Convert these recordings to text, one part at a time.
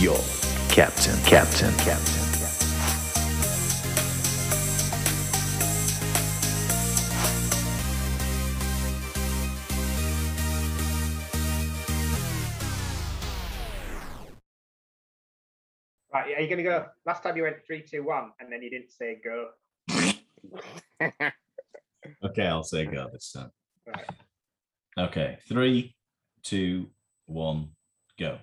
your captain, captain, captain. Right, are you going to go? Last time you went three, two, one, and then you didn't say go. Okay, I'll say go this time. Right. Okay, three, two, one, go.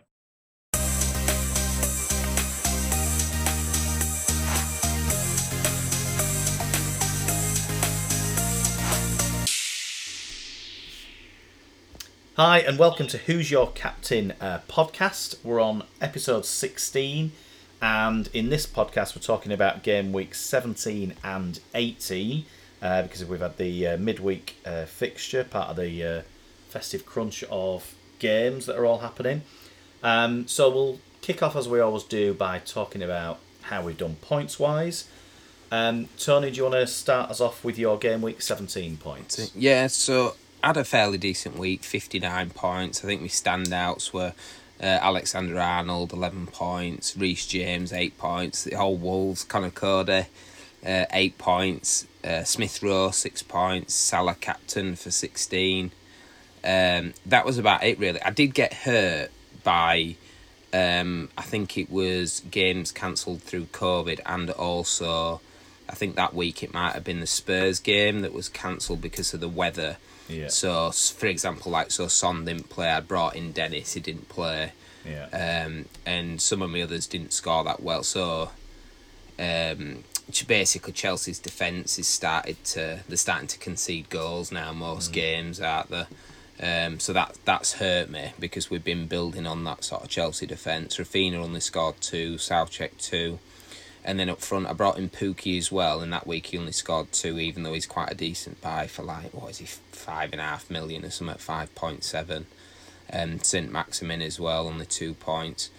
Hi, and welcome to Who's Your Captain uh, podcast. We're on episode 16, and in this podcast, we're talking about game weeks 17 and 18 uh, because we've had the uh, midweek uh, fixture, part of the uh, festive crunch of games that are all happening. Um, so we'll kick off as we always do by talking about how we've done points wise. Um, Tony, do you want to start us off with your game week 17 points? Yeah, so had a fairly decent week, 59 points. I think my standouts were uh, Alexander Arnold, 11 points, Reece James, 8 points, the whole Wolves, Conor Coady, uh, 8 points, uh, Smith Rowe, 6 points, Salah captain for 16. Um, that was about it, really. I did get hurt by, um, I think it was games cancelled through COVID and also. I think that week it might have been the Spurs game that was cancelled because of the weather. Yeah. So, for example, like so, Son didn't play. I brought in Dennis. He didn't play. Yeah. Um, and some of my others didn't score that well. So, um, basically, Chelsea's defence is started to they're starting to concede goals now. Most games, aren't they? Um, so that that's hurt me because we've been building on that sort of Chelsea defence. Raphinha only scored two, Soucek two, and then up front I brought in Pukki as well. And that week he only scored two, even though he's quite a decent buy for like what is he five and a half million or something, five point seven. Um, St Maximin as well, only two points.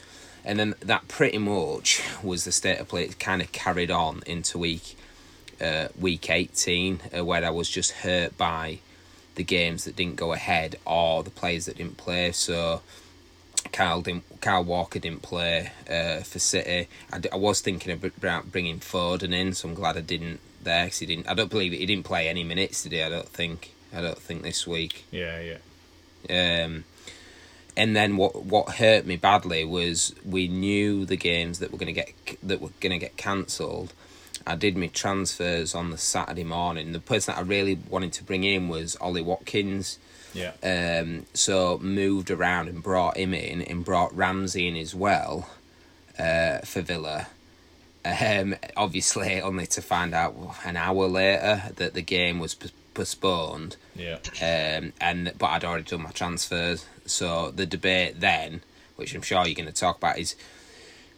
And then that pretty much was the state of play. It kind of carried on into week uh, week 18, uh, where I was just hurt by the games that didn't go ahead or the players that didn't play. So Kyle didn't, Kyle Walker didn't play uh, for City. I, d- I was thinking of- about bringing Foden in, so I'm glad I didn't there 'cause he didn't. I don't believe. He didn't play any minutes today. I don't think. I don't think this week. Yeah, yeah. Um, and then what what hurt me badly was we knew the games that were going to get that were going to get cancelled. I did my transfers on the Saturday morning. The person that I really wanted to bring in was Ollie Watkins. Yeah. Um, so moved around and brought him in and brought Ramsey in as well uh, for Villa. Um, obviously, only to find out an hour later that the game was postponed Yeah. um, and but I'd already done my transfers. So the debate then, which I'm sure you're going to talk about, is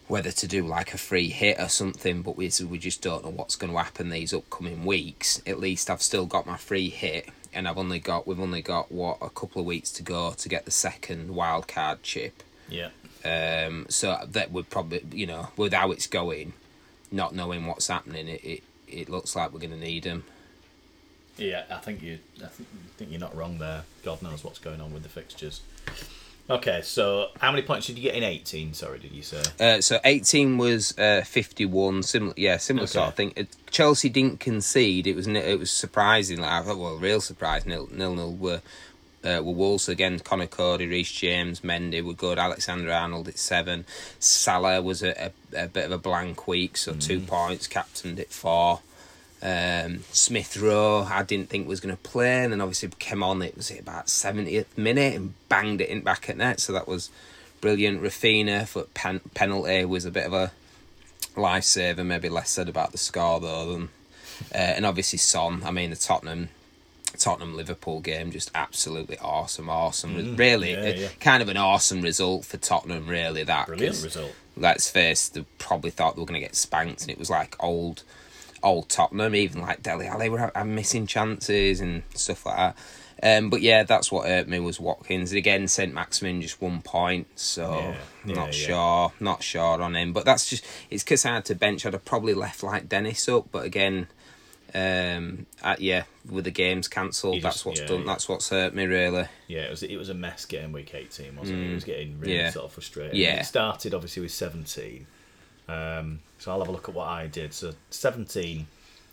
whether to do like a free hit or something. But we we just don't know what's going to happen these upcoming weeks. At least I've still got my free hit, and I've only got we've only got what a couple of weeks to go to get the second wild card chip. Yeah. Um, so that would probably you know with how it's going, not knowing what's happening, it it, it looks like we're going to need them. Yeah, I think you. I think, I think you're not wrong there. God knows what's going on with the fixtures. Okay, so how many points did you get in 18? Sorry, did you say? Uh, so 18 was uh, 51. Similar, yeah, similar sort of thing. It, Chelsea didn't concede. It was it was surprising. Like I thought, well, real surprise. Nil nil, nil were uh, were Wolves again. Conor Coady, Reece James, Mendy were good. Alexander Arnold at seven. Salah was a, a, a bit of a blank week, so two points. Captained at four. Um, Smith Rowe, I didn't think was going to play, and then obviously came on. It was about 70th minute and banged it in back at net, so that was brilliant. Raphinha for pen- penalty was a bit of a lifesaver. Maybe less said about the score though than, uh, and obviously Son. I mean the Tottenham. Tottenham Liverpool game just absolutely awesome, awesome. really, yeah, yeah. kind of an awesome result for Tottenham. Really, that Brilliant result. let's face, they probably thought they were going to get spanked, and it was like old, old Tottenham. Even like Dele Alli were having missing chances and stuff like that. Um, but yeah, that's what hurt me was Watkins. And again, St Maximin just one point, so Yeah, yeah, not yeah. sure, not sure on him. But that's just it's because I had to bench. I'd have probably left like Dennis up, but again. Um, yeah, with the games cancelled, that's what's done. That's what's hurt me really. Yeah, it was it was a mess game week eighteen, wasn't it? It was getting really Mm. sort of frustrating. Yeah. It started obviously with seventeen. Um, so I'll have a look at what I did. So seventeen,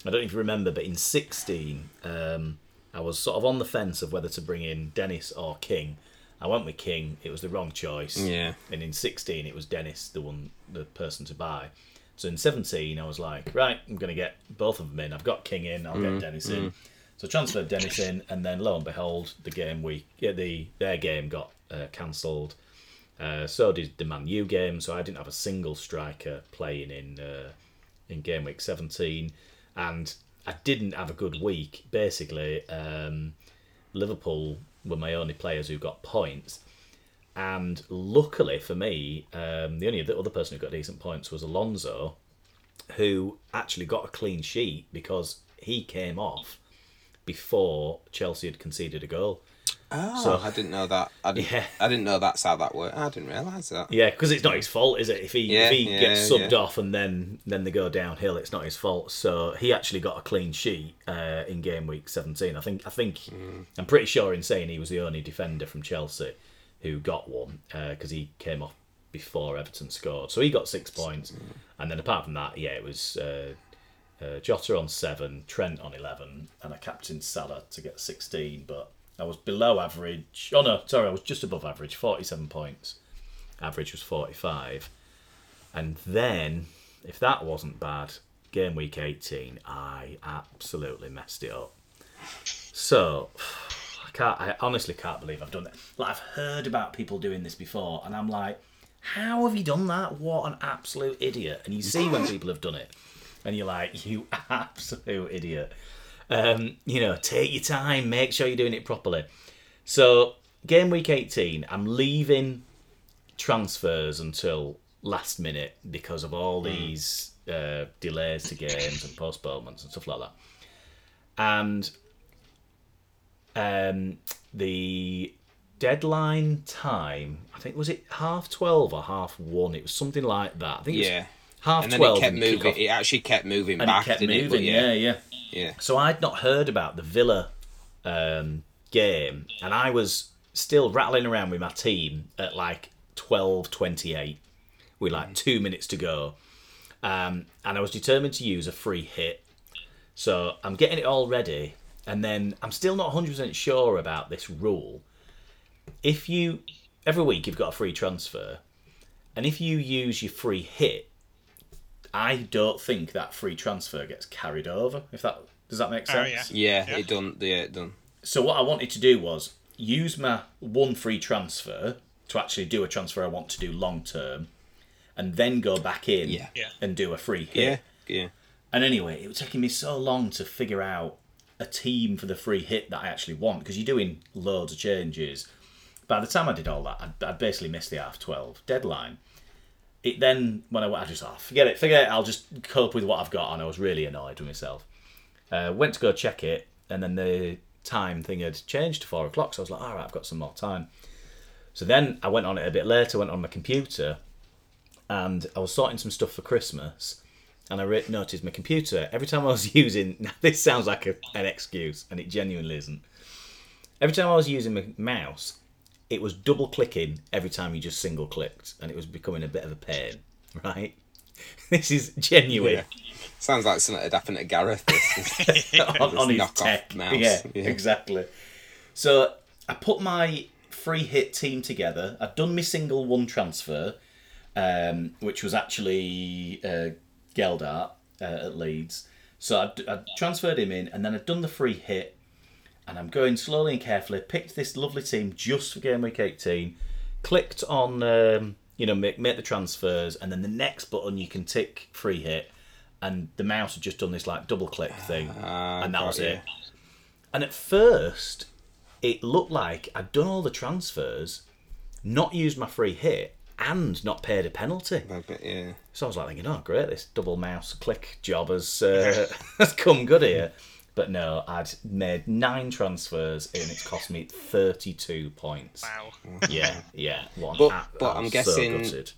I don't even remember, but in sixteen, um, I was sort of on the fence of whether to bring in Dennis or King. I went with King. It was the wrong choice. Yeah. And in sixteen, it was Dennis, the one, the person to buy. So in seventeen, I was like, right, I'm going to get both of them in. I've got King in. I'll Mm, get Dennis in. So transferred Dennis in, and then lo and behold, the game week, yeah, the their game got uh, cancelled. Uh, so did the Man U game. So I didn't have a single striker playing in uh, in game week seventeen, and I didn't have a good week. Basically, um, Liverpool were my only players who got points. And luckily for me, um, the only the other person who got decent points was Alonso, who actually got a clean sheet because he came off before Chelsea had conceded a goal. Oh, So- I didn't know that. I didn't. Yeah. I didn't know that's how that worked. I didn't realise that. Yeah, because it's not his fault, is it? If he Yeah, if he yeah, gets subbed off and then then they go downhill, it's not his fault. So he actually got a clean sheet uh, in game week seventeen. I think I think Mm. I'm pretty sure in saying he was the only defender from Chelsea who got one because he came off before Everton scored. So he got six points, and then apart from that, yeah, it was. Uh, uh, Jota on seven, Trent on eleven, and a captained Salah to get sixteen. But I was below average. Oh no, sorry, I was just above average, forty-seven points. Average was forty-five, and then if that wasn't bad, game week eighteen, I absolutely messed it up. So I can't. I honestly can't believe I've done it. Like I've heard about people doing this before, and I'm like, how have you done that? What an absolute idiot! And you see when people have done it, and you're like, you absolute idiot. Um, you know, take your time, make sure you're doing it properly. So, game week 18, I'm leaving transfers until last minute because of all these uh, delays to games and postponements and stuff like that. And um, the deadline time, I think, was it half 12 or half 1? It was something like that. I think it was Yeah. Half And then 12. it kept moving. It actually kept moving and back, it kept moving, it? But yeah, yeah. yeah. So I'd not heard about the Villa um, game, and I was still rattling around with my team at like twelve twenty eight, with like two minutes to go, um, and I was determined to use a free hit. So I'm getting it all ready, and then I'm still not hundred percent sure about this rule. If you every week you've got a free transfer, and if you use your free hit, I don't think that free transfer gets carried over. If that does that make Oh, sense? yeah. Yeah, it done. Yeah, it done. So what I wanted to do was use my one free transfer to actually do a transfer I want to do long term, and then go back in Yeah. Yeah. and do a free Yeah, hit. yeah. And anyway, it was taking me so long to figure out a team for the free hit that I actually want because you're doing loads of changes. By the time I did all that, I'd, I'd basically missed the half twelve deadline. It then when I went, I just oh forget it, forget it. I'll just cope with what I've got, and I was really annoyed with myself. Uh, went to go check it, and then the time thing had changed to four o'clock. So I was like, all right, I've got some more time. So then I went on it a bit later. Went on my computer, and I was sorting some stuff for Christmas, and I re- noticed my computer every time I was using. This sounds like a, an excuse, and it genuinely isn't. Every time I was using my mouse, it was double clicking every time you just single clicked, and it was becoming a bit of a pain. Right? This is genuine Yeah. Sounds like something that happened to Gareth. This is- on, on his tech. mouse. Yeah, Yeah. exactly. So I put my free hit team together. I'd done my single one transfer, um, which was actually uh, Gelhardt uh, at Leeds. So I'd, I'd transferred him in, and then I'd done the free hit. And I'm going slowly and carefully. Picked this lovely team just for game week 18. Clicked on, um, you know, make, make the transfers, and then the next button you can tick free hit. And the mouse had just done this like double click thing, Ah, and that was you. it. And at first, it looked like I'd done all the transfers, not used my free hit, and not paid a penalty. A bit, yeah. So I was like thinking, oh great, this double mouse click job has uh, has come good here. But no, I'd made nine transfers and it's cost me thirty two points. Wow. Yeah, yeah. One. But- app- but I I'm was guessing- So gutted.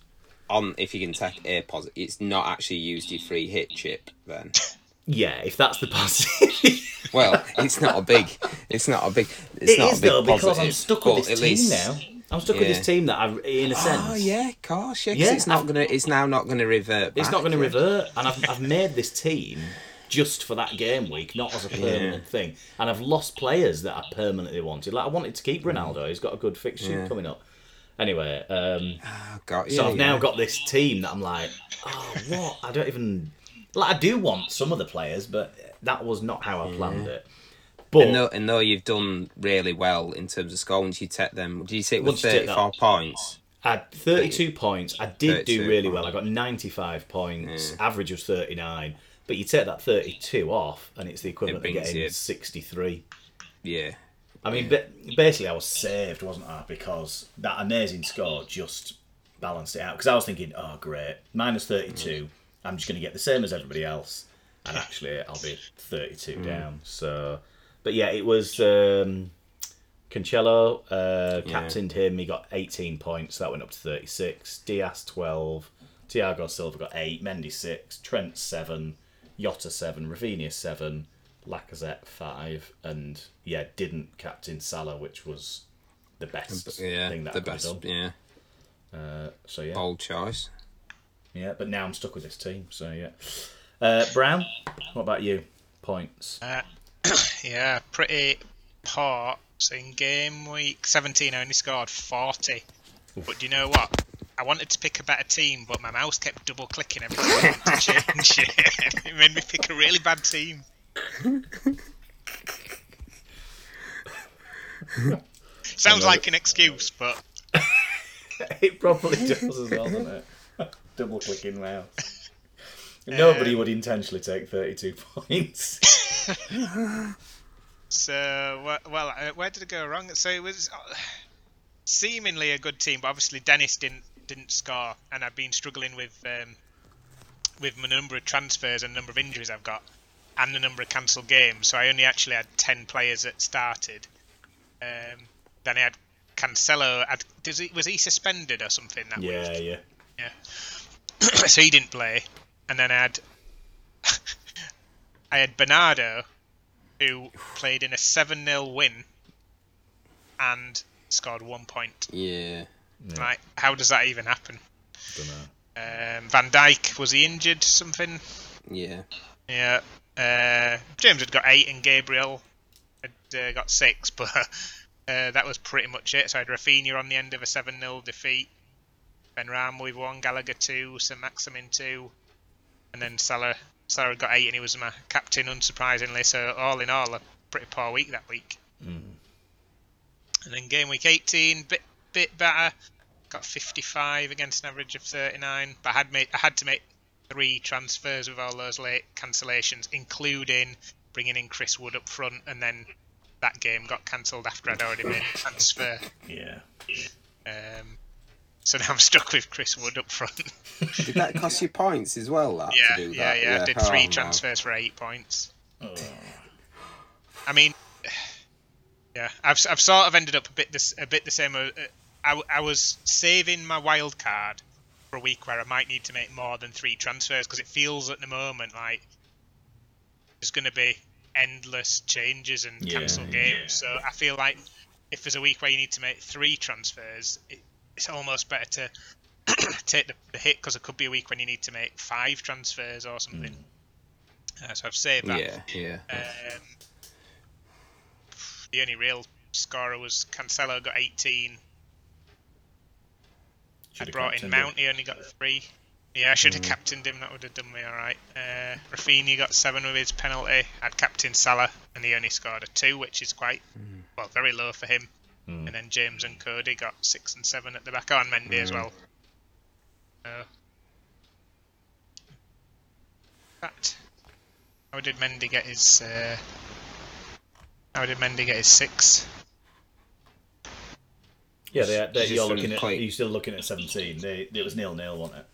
On if you can take a positive, it's not actually used your free hit chip then. Yeah, if that's the positive. Well, it's not a big. It's not a big. It's It not is a big though because I'm stuck with this at team least- now. I'm stuck with this team that I, in a ah, sense, Oh yeah, of course. Yeah, 'cause Yeah, it's not I've- gonna. It's now not gonna revert. it's not going to yeah. revert. And I've, I've made this team just for that game week, not as a permanent thing. And I've lost players that I permanently wanted. Like I wanted to keep Ronaldo. He's got a good fixture Yeah. coming up. Anyway, um, Oh, God, so yeah, I've now got this team that I'm like, oh, what? I don't even like. I do want some of the players, but that was not how I planned it. But And though, and though you've done really well in terms of score, once you take them, did you say it was take thirty-four points? I had 32 points. I did do really wow. well. I got 95 points. Average was 39. But you take that 32 off, and it's the equivalent of getting you- 63. Yeah, I mean, ba- basically, I was saved, wasn't I? Because that amazing score just balanced it out. Because I was thinking, oh, great, minus 32. I'm just going to get the same as everybody else. And actually, I'll be 32 down. So, but yeah, it was um, Cancelo, uh, captained him. He got 18 points. That went up to 36. Dias, 12. Thiago Silva got 8. Mendy, 6. Trent, 7. Jota, 7. Raphinha, 7. Lacazette, 5. And yeah, didn't captain Salah, which was the best yeah, thing that the could best. have done. Yeah, Uh, so yeah, bold choice. yeah. But now I'm stuck with this team. So yeah. Uh, Brown, what about you? Points. Yeah, pretty poor. So in game week 17, I only scored 40. But do you know what? I wanted to pick a better team, but my mouse kept double clicking every time I to change it. it made me pick a really bad team. Sounds like an excuse, but it probably does as well, doesn't it? Double clicking mouse. Nobody would intentionally take 32 points. So, well, uh, where did it go wrong? So it was uh, seemingly a good team, but obviously Dennis didn't didn't score, and I've been struggling with um, with my number of transfers and number of injuries I've got, and the number of cancelled games. So I only actually had ten players that started. Um, then I had Cancelo. Had, does he, was he suspended or something that week? yeah, yeah. Yeah. so he didn't play, and then I had I had Bernardo, who played in a seven 0 win, and scored one point. Yeah, Like, how does that even happen? Don't know. Um, Van Dijk was he injured? Something? yeah. Yeah. Uh, James had got eight, and Gabriel had uh, got six, but uh, that was pretty much it. So I had Raphinha on the end of a 7 0 defeat, Benrahma with one, Gallagher two, St Maximin two, and then Salah. Salah got eight, and he was my captain, unsurprisingly. So all in all, a pretty poor week that week. And then game week 18, bit bit better. Got 55 against an average of 39, but I had made I had to make three transfers with all those late cancellations, including bringing in Chris Wood up front, and then that game got cancelled after I'd already made a transfer. Yeah. Um, so now I'm stuck with Chris Wood up front. Did that cost you points as well? That, yeah, to do yeah, that? yeah, I did three Oh, wow. transfers for eight points. Oh. I mean, yeah, I've, I've sort of ended up a bit this a bit the same. I, I was saving my wild card for a week where I might need to make more than three transfers because it feels at the moment like there's going to be endless changes and Yeah, yeah. games. So I feel like if there's a week where you need to make three transfers, it, it's almost better to take the, the hit because it could be a week when you need to make five transfers or something. Uh, so I've saved that. Yeah, yeah. Um, the only real scorer was Cancelo, got 18. I brought in captained him. Mount, he only got three. Yeah, I should have captained him, that would have done me alright. Uh, Raphinha got seven with his penalty. I'd captained Salah, and he only scored a two, which is quite, well, very low for him. Hmm. And then James and Coady got six and seven at the back, oh, and Mendy as well. Uh, fact, how did Mendy get his? Uh, how did Mendy get his six? Yeah, they, they, Just you're looking at. quite- You're still looking at 17. They, it was nil nil, wasn't it?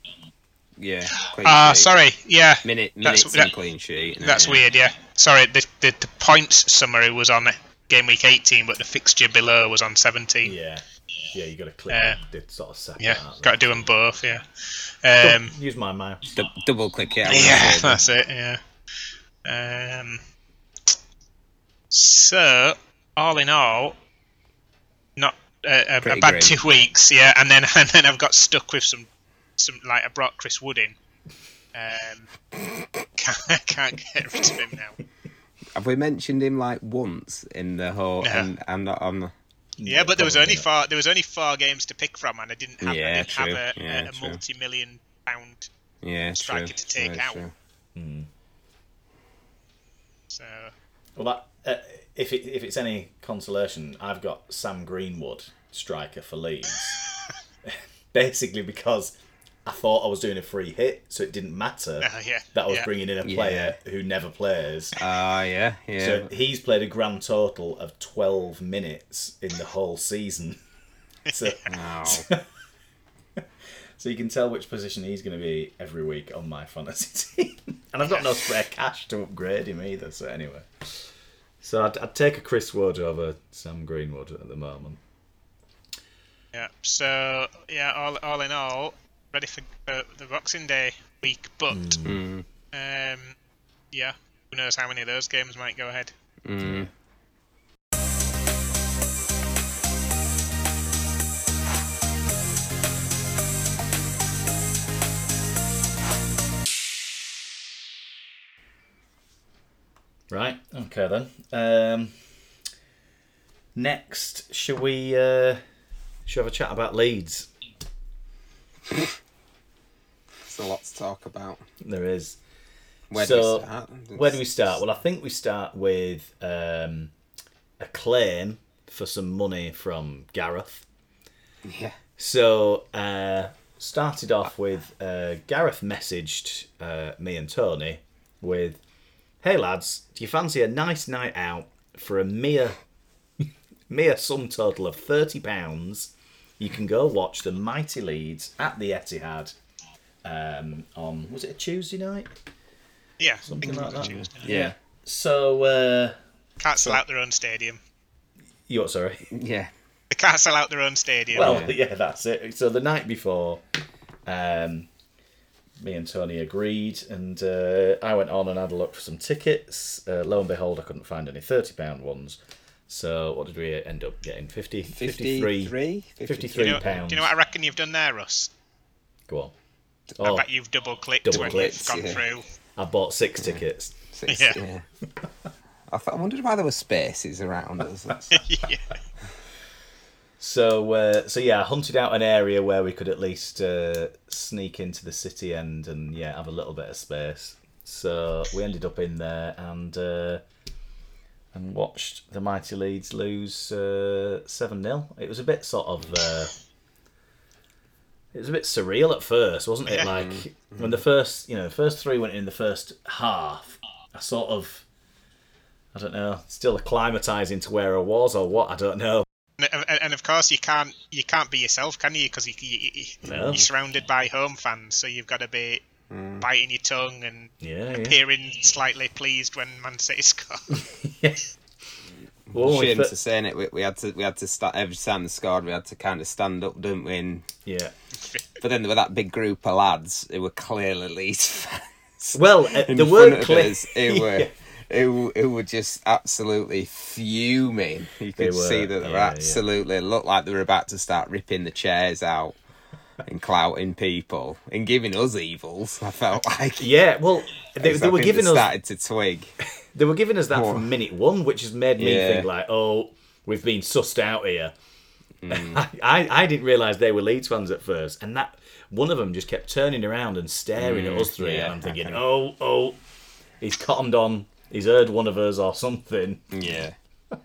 Yeah. clean Ah, sheet. sorry. Yeah, Minute, That's- minutes that- and clean sheet. no, that's yeah. weird. Yeah, sorry. The, the the points summary was on game week 18, but the fixture below was on 17. Yeah, Yeah. Yeah, you got to click. Uh, they sort of separate. yeah aren't got to do them both. Yeah. Don't Um, Use my mouse. Du- double click it. I would yeah, say, that's it. Yeah. Um, so, all in all, not uh, a, a Pretty bad grim. two weeks, yeah. And then and then I've got stuck with some some like I brought Chris Wood in. Um, can't, can't get rid of him now. Have we mentioned him like once in the whole? No. And I'm not on the. Yeah, but there was only not. four. There was only four games to pick from, and I didn't have. I didn't have a, Yeah, a, a multi-million pound. Yeah, Striker true. to take Very out. true. So Well, that uh, if it, if it's any consolation, I've got Sam Greenwood striker for Leeds. Basically, because I thought I was doing a free hit, so it didn't matter uh, yeah, that I was yeah. bringing in a player who never plays. Ah, yeah, yeah. So he's played a grand total of twelve minutes in the whole season. So, Wow. so you can tell which position he's going to be every week on my fantasy team. and I've got no spare cash to upgrade him either. So anyway, so I'd, I'd take a Chris Wood over Sam Greenwood at the moment. Yeah. So yeah, all all in all, ready for uh, the Boxing Day week, but Mm, um, yeah, who knows how many of those games might go ahead. mm. Right. Okay then. Um, next, shall we? Uh, shall we have a chat about Leeds? There's a lot to talk about. There is. Where So, do we start? Where do we start? Well, I think we start with um, a claim for some money from Gareth. Yeah. So, uh, started off with uh, Gareth messaged uh, me and Tony with, "Hey lads, do you fancy a nice night out for a mere mere sum total of thirty pounds? You can go watch the mighty Leeds at the Etihad um, on was it a Tuesday night? Yeah, Something like that. Tuesday. Yeah. So, uh, Can't sell out their own stadium. you what? Sorry. Yeah. They can't sell out their own stadium. Well, yeah. that's it. So the night before, um, me and Tony agreed, and uh, I went on and had a look for some tickets. Uh, lo and behold, I couldn't find any thirty pound ones. So what did we end up getting? 50, 53, 53? 53 do, you know, pounds. do you know what I reckon you've done there, Russ? Go on. I Oh, bet you've double clicked Double when clicked, you've gone yeah. through. I bought six tickets. Six, Yeah. yeah. I, thought, I wondered why there were spaces around us. Yeah. So, uh, so yeah, I hunted out an area where we could at least uh, sneak into the city end and yeah, have a little bit of space. So we ended up in there and uh, and watched the mighty Leeds lose seven 0 It was a bit sort of. Uh, it was a bit surreal at first, wasn't it? Yeah. Like when the first, you know, the first three went in the first half. I sort of, I don't know, still acclimatizing to where I was or what. I don't know. And, and- and of course you can't you can't be yourself, can you? Because you, you, you, No. you're surrounded by home fans, so you've got to be biting your tongue and Yeah, yeah. appearing slightly pleased when Man City score. Well, we Shame fir- to say it. We, we had to. We had to start every time they scored. We had to kind of stand up, didn't we? And, yeah. but then there were that big group of lads who were clearly Leeds fans. Well, uh, in the front word of clear. us who were who, who were just absolutely fuming. You could were, see that they were yeah, yeah. absolutely looked like they were about to start ripping the chairs out and clouting people and giving us evils. I felt like Yeah, well, they, they were they giving us started to twig. they were giving us that from minute one, which has made me Yeah. think like, oh, we've been sussed out here. Mm. I, I I didn't realise they were Leeds fans at first, and that one of them just kept turning around and staring at us three, Mm, yeah, and I'm thinking, okay. oh, oh, he's cottoned on, he's heard one of us or something. Yeah.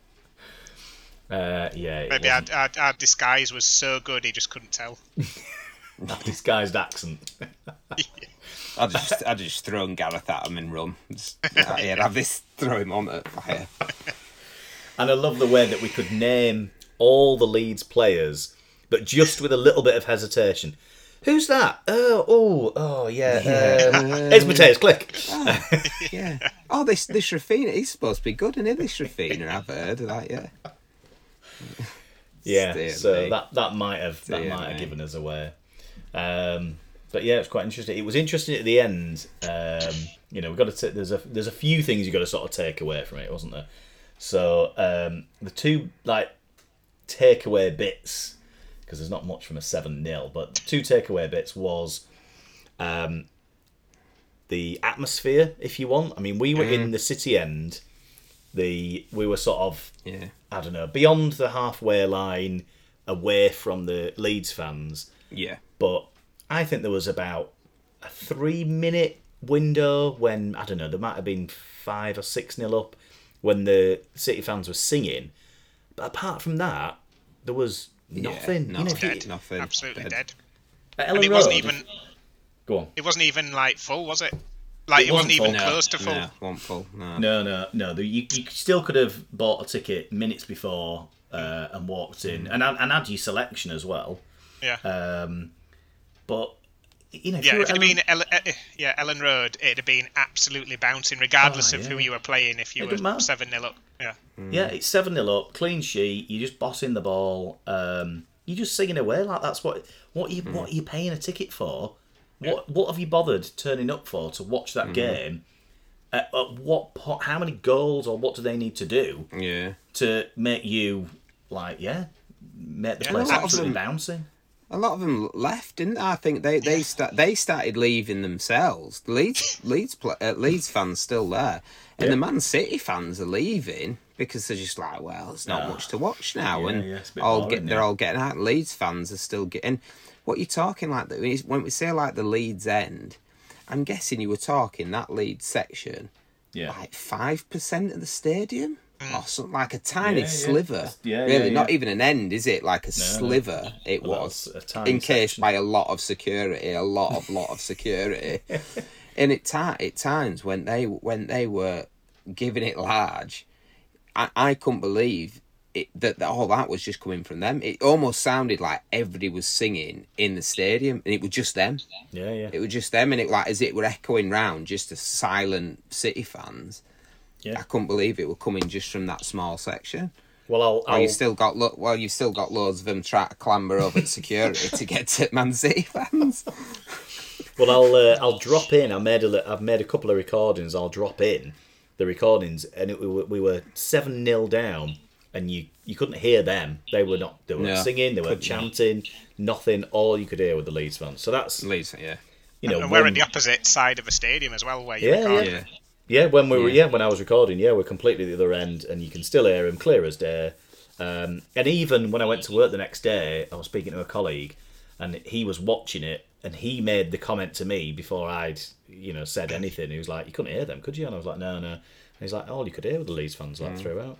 Uh, yeah, Maybe our, our, our disguise was so good he just couldn't tell. a disguised accent. I'd just I'd just thrown Gareth at him and run. Just, yeah, have this throw him on at fire. And I love the way that we could name all the Leeds players, but just with a little bit of hesitation. Who's that? Oh, oh, oh, yeah. Um, it's Mateusz. Klich. Yeah. Oh, this this Raphinha, he's supposed to be good, isn't he? This Raphinha, I've heard of that. Yeah. Yeah. So me. that that might have that might have given us away. Um, but yeah, it's quite interesting. It was interesting at the end. Um, you know, we've got to. T- there's a there's a few things you got to sort of take away from it, wasn't there? So um, the two like takeaway bits because there's not much from a seven 0 but two takeaway bits was um, the atmosphere, if you want. I mean, we were in the city end. The we were sort of Yeah. I don't know beyond the halfway line, away from the Leeds fans Yeah. but I think there was about a three minute window when I don't know there might have been five or six nil up when the City fans were singing, but apart from that, there was nothing. Yeah, you know, if you- Nothing. Absolutely dead. at And Elland it wasn't even. Go on. It wasn't even like full, was it? Like It it, wasn't, wasn't even full. close to full. No, one full. No. No, no, no. the- You, you still could have bought a ticket minutes before uh, and walked in, and had- and had your selection as well. Yeah. Um, but you know, yeah, you were if it had Elland- been Elland, uh, yeah Elland Road, it'd have been absolutely bouncing, regardless Oh, of who you were playing. If you It were seven 0 up, yeah. Yeah, it's seven 0 up, clean sheet. You're just bossing the ball. Um, you're just singing away like that's what what you what are you paying a ticket for? What what have you bothered turning up for to watch that game? At, at what po- how many goals or what do they need to do Yeah. to make you like yeah make the Yeah, place a lot absolutely them- bouncing? A lot of them left, didn't they? I think they they start they started leaving themselves. Leeds Leeds uh, Leeds fans still there, and Yeah. the Man City fans are leaving because they're just like, well, there's not Ah. much to watch now, Yeah, and yeah, it's a bit all boring, get they're all getting out. Leeds fans are still getting. What you're talking like that when when we say like the Leeds end, I'm guessing you were talking that Leeds section, Yeah, like five percent of the stadium. Mm. Or something like a tiny Yeah, yeah. sliver. Yeah, really, yeah, not even an end, is it? Like a sliver. It Well, was a encased section. by a lot of security, a lot of lot of security. and at ti times when they when they were giving it large, I, I couldn't believe it, that, that all that was just coming from them. It almost sounded like everybody was singing in the stadium, and it was just them. yeah, yeah. It was just them, and it like as it were echoing round, just the silent City fans. Yeah. I couldn't believe it were coming just from that small section. Well, I'll, I'll you still got lo- well, you've still got loads of them trying to clamber over security to get to Man City fans. Well, I'll uh, I'll drop in. I made a li- I've made a couple of recordings. I'll drop in the recordings, and it, we were, we were seven 0 down, and you you couldn't hear them. They were not. They were No, singing. They were couldn't. chanting. Nothing. All you could hear were the Leeds fans. So that's Leeds, yeah, you know. and we're when- at the opposite side of a stadium as well, where you Yeah, record. yeah, Yeah, when we were Yeah. yeah when I was recording, yeah, we're completely at the other end, and you can still hear him clear as day. Um, and even when I went to work the next day, I was speaking to a colleague, and he was watching it, and he made the comment to me before I'd you know said anything. He was like, "You couldn't hear them, could you?" And I was like, "No, no." And he's like, "All you could hear were the Leeds fans like throughout."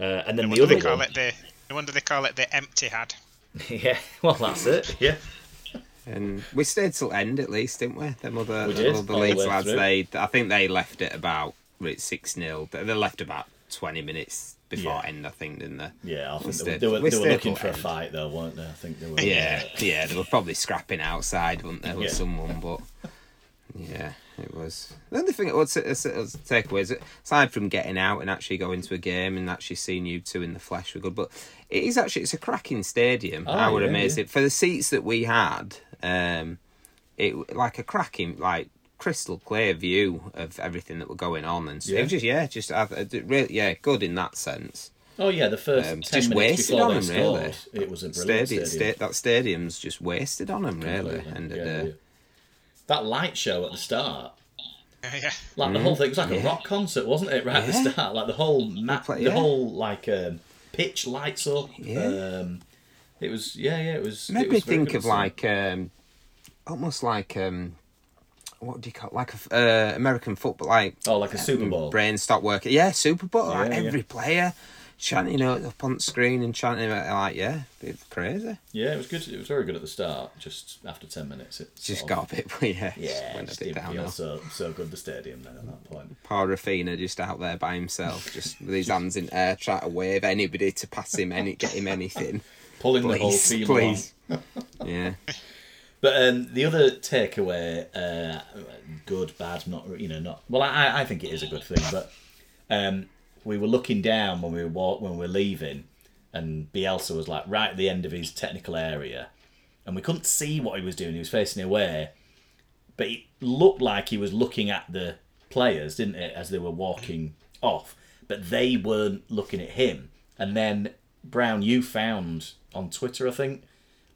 Uh, and then No the other they call one, it the. No wonder they call it the empty had. yeah, well that's it, yeah. And we stayed till end at least, didn't we? Them other, We the did, other all the lads, through. they I think they left it about six 0 They left about twenty minutes before Yeah. end, I think, didn't they? Yeah, I think they, were- they were, we they were looking for a fight though, weren't they? I think they were. Yeah, yeah, they were probably scrapping outside, weren't they, with Yeah. someone? But yeah, it was. The only thing I would say, as a takeaway aside from getting out and actually going to a game and actually seeing you two in the flesh were good, but it is actually it's a cracking stadium. Oh, I would yeah, yeah. it for the seats that we had. Um, it like a cracking like crystal clear view of everything that were going on and so Yeah. it was just yeah just I, I really yeah good in that sense Oh yeah, the first Um, ten just minutes wasted before on they them, scored, really. it was a brilliant stadium, stadium. sta- that stadium's just wasted on them really and yeah, uh, yeah. That light show at the start, yeah. like the whole thing, it was like a rock concert, wasn't it? Right at Mm. The start, like the whole map, play- the whole like um, pitch lights up. Yeah. Um, it was yeah, yeah. It was. made it me think of like um, almost like um, what do you call it? like a uh, American football like oh, like a Super Bowl. brain stop working yeah Super Bowl like Yeah, yeah. every player chanting you know up on the screen and chanting it like yeah it's crazy Yeah, it was good. It was very good at the start. Just after ten minutes, it just of- got a bit yeah Yeah, went a bit so so good. The stadium then at that point. Poor Raphinha just out there by himself, just with his hands in air, trying to wave anybody to pass him any, get him anything. Pulling the whole Please, team please. along. Yeah, But um, the other takeaway, uh, good, bad, not you know, not well. I, I think it is a good thing, but um, we were looking down when we were walk, when we were leaving, and Bielsa was like right at the end of his technical area, and we couldn't see what he was doing. He was facing away, but it looked like he was looking at the players, didn't it, as they were walking off? But they weren't looking at him. And then Brown, you found on Twitter, I think,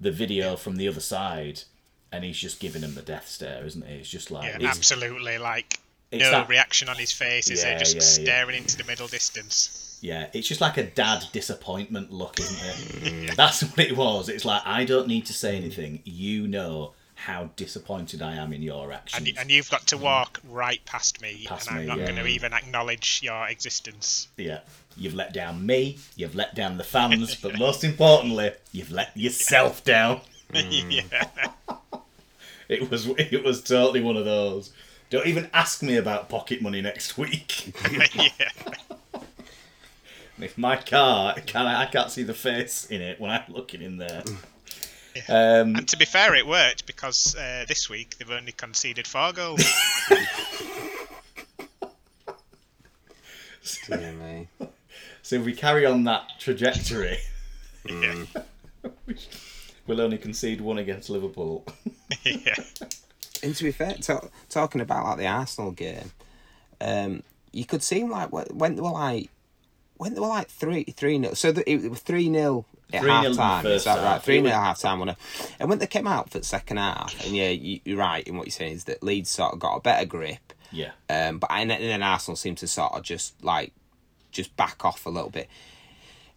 the video from the other side, and he's just giving him the death stare, isn't he? It's just like Yeah, absolutely. Like it's no that- reaction on his face. Is Yeah, it just yeah, staring into the middle distance? Yeah, it's just like a dad disappointment look, isn't it? That's what it was. It's like I don't need to say anything. You know how disappointed I am in your actions. And, and you've got to walk right past me, Past and I'm me, not yeah. going to even acknowledge your existence. yeah, you've let down me. You've let down the fans, but most importantly, you've let yourself down. yeah. It was it was totally one of those. Don't even ask me about pocket money next week. yeah. if my car can I, I can't see the face in it when I'm looking in there. Um, And to be fair, it worked because uh, this week they've only conceded four goals. Dear me. so if we carry on that trajectory, yeah. we'll only concede one against Liverpool. yeah. And to be fair, to, talking about like the Arsenal game, um, you could seem like when they were like when they were like three three nil. So the, it was three nil at half time. Is that right? Three It nil at half time. wasn't it? And when they came out for the second half, and yeah, you, you're right in what you're saying is that Leeds sort of got a better grip. yeah. Um, but and then, Arsenal seemed to sort of just like just back off a little bit.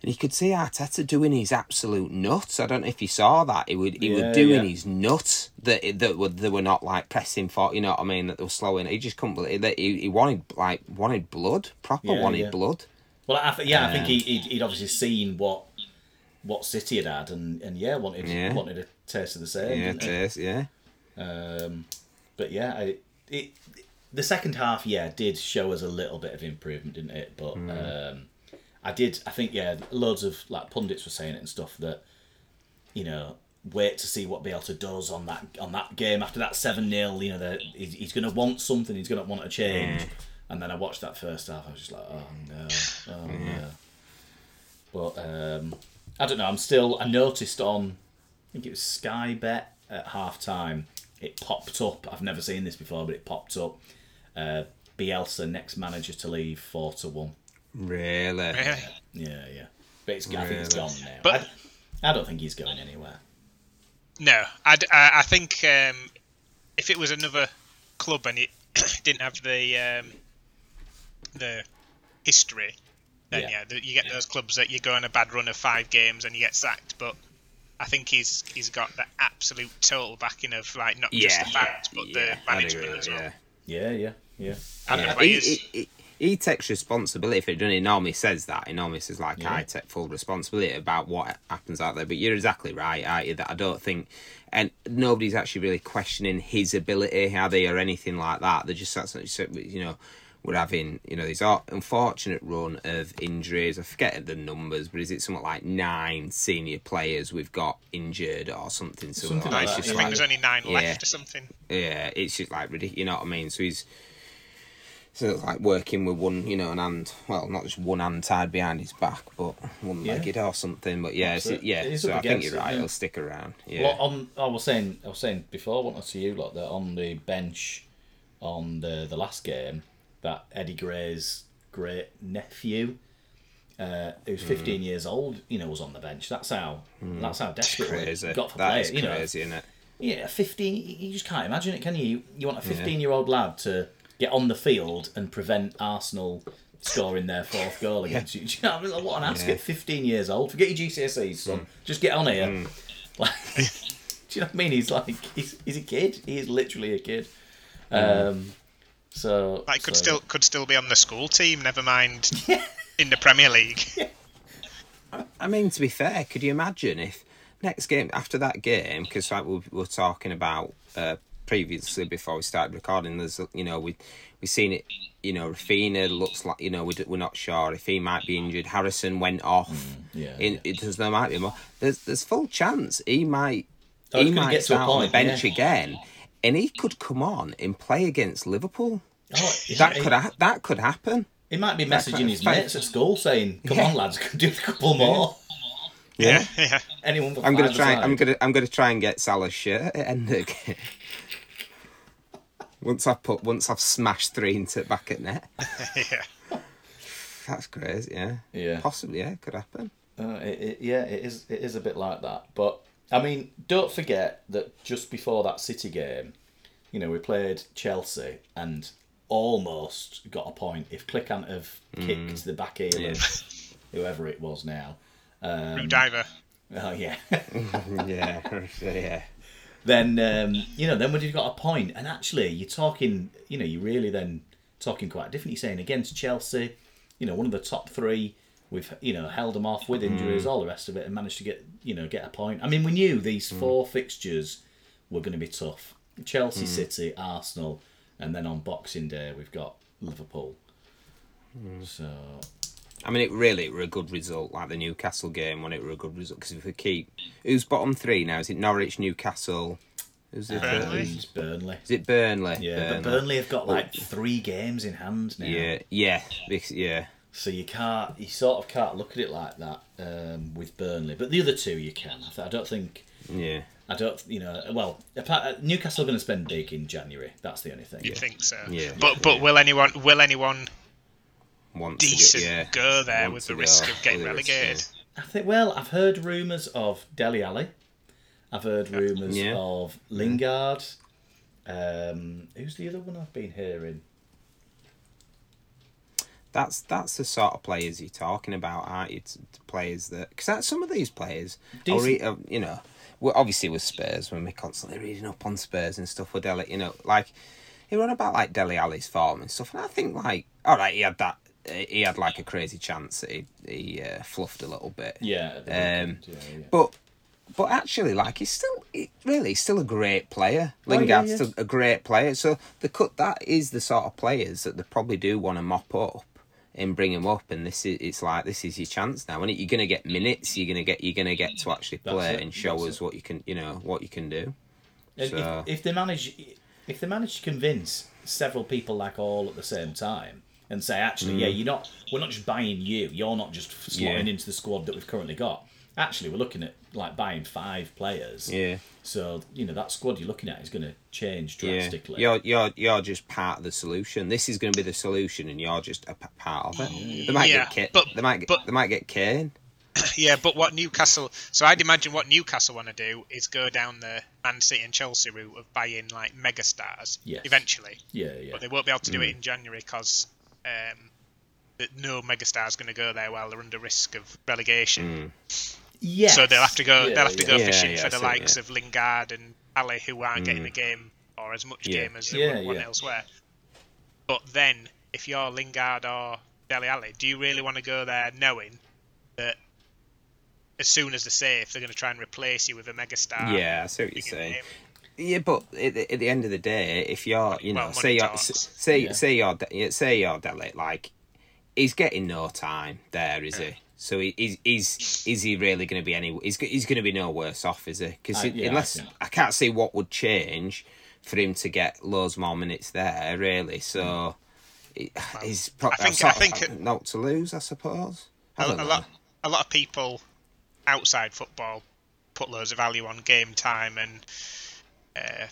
And you could see Arteta doing his absolute nuts. I don't know if you saw that. He would he Yeah, was doing yeah. his nuts that that were they were not like pressing for. You know what I mean? That they were slowing. He just couldn't believe that he, he wanted like wanted blood, proper Yeah, wanted yeah. blood. Well, I th- yeah, I think Um, he, he'd, he'd obviously seen what what City had had, and, and yeah, wanted Yeah. wanted a taste of the same. Yeah, taste, yeah. Um, but yeah, I, it the second half, yeah, did show us a little bit of improvement, didn't it? But um, I did, I think, yeah, loads of like pundits were saying it and stuff that you know wait to see what Bielsa does on that on that game after that seven 0 You know, that he's, he's going to want something. He's going to want a change. And then I watched that first half. I was just like, oh no, oh no. But um, I don't know. I'm still. I noticed on. I think it was Sky Bet at half time. It popped up. I've never seen this before, but it popped up. Uh, Bielsa, next manager to leave, four to one. Really. Really? Yeah, yeah. But it's, I think it's Really? gone now. But- I, I don't think he's going anywhere. No, I'd, I I think um, if it was another club and it didn't have the um, the history, then Yeah. yeah, you get those clubs that you go on a bad run of five games and you get sacked. But I think he's he's got the absolute total backing of like not just the fans but yeah, the management agree, as well. yeah. Yeah, yeah, yeah. I Yeah, he, he, he, he takes responsibility for it, doesn't he? Normally says that. He normally says, like, Yeah. I take full responsibility about what happens out there. But you're exactly right, aren't you? That I don't think, and nobody's actually really questioning his ability, are they, or anything like that. They're just, that's, you know, we're having, you know, these are unfortunate run of injuries. I forget the numbers, but is it something like nine senior players we've got injured or something? So Something like I it's that, think just yeah. like, there's only nine yeah. left or something. yeah, it's just like ridiculous. You know what I mean? So he's so it's like working with one, you know, an hand. Well, not just one hand tied behind his back, but one Yeah. legged or something. But yeah, That's it's, it. yeah. So I think you're it, right. yeah. He'll stick around. Yeah. Well, on I was saying, I was saying before, I wanted to see you lot that on the bench on the the last game, that Eddie Gray's great nephew, uh, who's Hmm. 15 years old, you know, was on the bench. That's how that's how desperate we got for That players. is You know, crazy, isn't it? yeah, 15. You just can't imagine it, can you? You want a 15 year old lad to get on the field and prevent Arsenal scoring their fourth goal against you. Do you know what I mean? What an ask Yeah. At 15 years old. Forget your GCSEs, son. Just get on here. Like, do you know what I mean? He's like, he's, he's a kid. He is literally a kid. Um, so. Like could so- still could still be on the school team. Never mind in the Premier League. I mean, to be fair, could you imagine if next game after that game? Because like we were talking about uh, previously before we started recording, there's you know we we've seen it. You know, Raphinha looks like you know we d- we're not sure if he might be injured. Harrison went off. yeah, In, It does there might be more. There's there's full chance he might Oh, he might get to a start on the point, bench yeah. again, and he could come on and play against Liverpool. Oh, That he- could ha- that could happen. He might be that messaging kind his fight. mates at school saying, "Come Yeah. on, lads, do a couple more." Yeah, yeah. Anyone? for I'm gonna try. aside. I'm gonna. I'm gonna try and get Salah's shirt at the end of game. Once I've put, once I've smashed three into back at net. yeah. That's crazy. Yeah. Yeah. Possibly. Yeah. Could happen. Uh, it, it, yeah, it is. It is a bit like that. But I mean, don't forget that just before that City game, you know, we played Chelsea and almost got a point. If Klich hadn't have kicked the back heel Yeah. of whoever it was now, um, Rude diver. oh yeah, yeah. yeah. then um, you know, then we'd have got a point. And actually, you're talking, you know, you're really then talking quite differently. Saying against Chelsea, you know, one of the top three. We've you know held them off with injuries, mm. all the rest of it, and managed to get you know get a point. I mean, we knew these mm. four fixtures were going to be tough: Chelsea, mm. City, Arsenal, and then on Boxing Day we've got Liverpool. So I mean, it really were a good result, like the Newcastle game when it were a good result. Because if we keep, who's bottom three now? Is it Norwich, Newcastle? Is it? Burnley. Burnley. Is it Burnley? Yeah, but Burnley have got oh. like three games in hand now. Yeah, yeah, yeah. So you can't, you sort of can't look at it like that um, with Burnley. But the other two you can. I, th- I don't think. Yeah. I don't, you know. Well, apart, uh, Newcastle are going to spend big in January. That's the only thing. You think so? Yeah. But but will anyone will anyone Want decent to go, yeah. go there Want with to the go risk of getting with the risk, relegated? I think. Well, I've heard rumours of Dele Alli. I've heard rumours Yeah. of Lingard. Um, who's the other one I've been hearing? That's that's the sort of players you're talking about, aren't you? Players that because that's some of these players, uh, you know, well, obviously with Spurs when we're constantly reading up on Spurs and stuff with Dele, you know, like he run about like Dele Alli's form and stuff, and I think like, all right, he had that, he had like a crazy chance that he he uh, fluffed a little bit, Yeah. Um, yeah, yeah. but but actually, like he's still he, really he's still a great player. Oh, Lingard's yeah. still a great player. So the cut that is the sort of players that they probably do want to mop up and bring him up. And this is it's like this is your chance now. And you're gonna get minutes. You're gonna get you're gonna get to actually play and show that's us what you can you know what you can do. So- if, if they manage, if they manage to convince several people like all at the same time, and say, actually, yeah, you're not, we're not just buying you. You're not just slotting Mm. Yeah. into the squad that we've currently got. Actually, we're looking at like buying five players. Yeah. So you know that squad you're looking at is going to change drastically. Yeah, drastically. you're you're you're just part of the solution. This is going to be the solution, and you're just a p- part of it. They might Yeah, get Ka- but- they might get but- they might get Kane. Yeah, but what Newcastle? So I'd imagine what Newcastle want to do is go down the Man City and Chelsea route of buying like mega stars Yes. eventually, yeah, yeah. but they won't be able to do Mm. it in January because um, that no mega star is going to go there while they're under risk of relegation. Yes. So they'll have to go. Yeah, they'll have to go Yeah, fishing yeah, for the likes yeah. of Lingard and Alli, who aren't getting mm. a game or as much Yeah. game as they Yeah, would want yeah. elsewhere. But then, if you're Lingard or Dele Alli, do you really want to go there knowing that as soon as they're safe, they're going to try and replace you with a megastar? Yeah, I see what you're big in the saying. game? Yeah, but at the, at the end of the day, if you're, you know, Well, say money you're, talks. s- say Yeah. say you're say you're Delic, like he's getting no time there, is he? So he, is is is he really going to be any? He's he's going to be no worse off, is he? Because I- yeah, unless think. I can't see what would change for him to get loads more minutes there, really. So he- he's pro- I think- sort I think of it- not to lose, I suppose. I a, don't a lot a lot of people outside football put loads of value on game time and uh,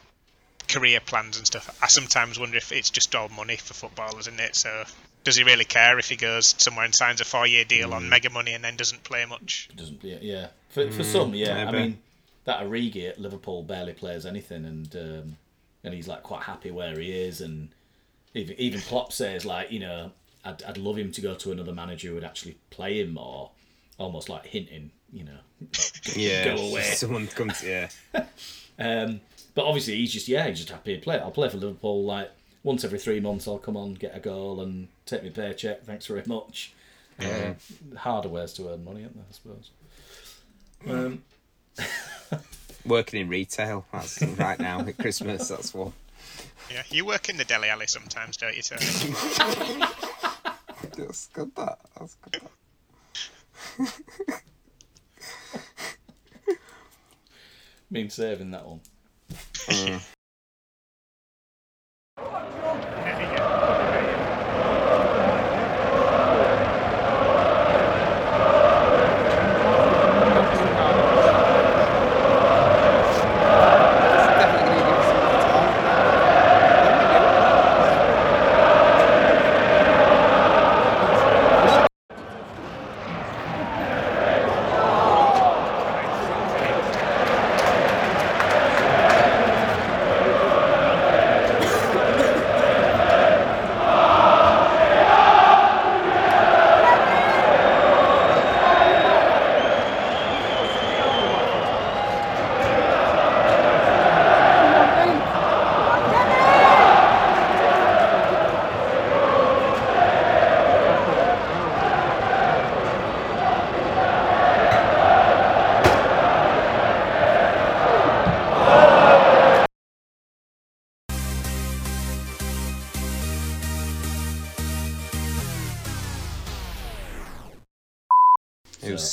career plans and stuff. I sometimes wonder if it's just all money for footballers, isn't it? So does he really care if he goes somewhere and signs a four-year deal Mm. on mega money and then doesn't play much? doesn't yeah, yeah. For, for some yeah I mean that Origi at Liverpool barely plays anything and um, and he's like quite happy where he is and even even Klopp says like you know I'd, I'd love him to go to another manager who would actually play him more almost like hinting you know yeah, go away. Someone comes, yeah. um, but obviously he's just yeah he's just happy to play I'll play for Liverpool like once every three months I'll come on get a goal and take my paycheck thanks very much um, harder ways to earn money aren't there I suppose um, Working in retail, that's right now at Christmas. That's what. Yeah, you work in the deli alley sometimes, don't you, Tony? That's good. That. That's good. Mean saving that one Definitely more time.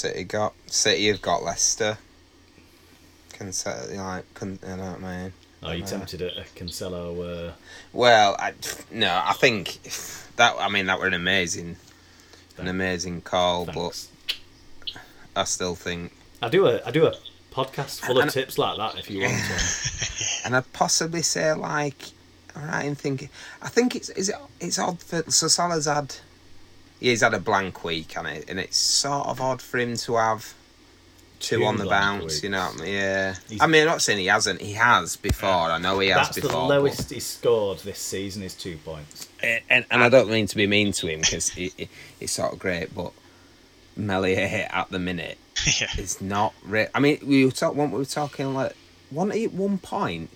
City got? City have got Leicester. Can set like can I I mean. Are you tempted at a Cancelo? Uh, Well, I, no, I think that I mean that were an amazing, an amazing call, thanks. but I still think, I do a I do a podcast full of And- tips like that if you want to. and I'd possibly say like, all right, I'm thinking, I think it's is it it's odd for so Salah's had, he's had a blank week and it, and it's sort of odd for him to have two, Two on the bounce, weeks. you know. what I mean? Yeah, He's- I mean, I'm not saying he hasn't. He has before. I know he has That's the before. but- lowest he's scored this season is two points. and, and, and I don't mean to be mean to him because he, he, he's sort of great, but Meslier at the minute yeah. is not. Re- I mean, we were talking. We were talking like one at one point,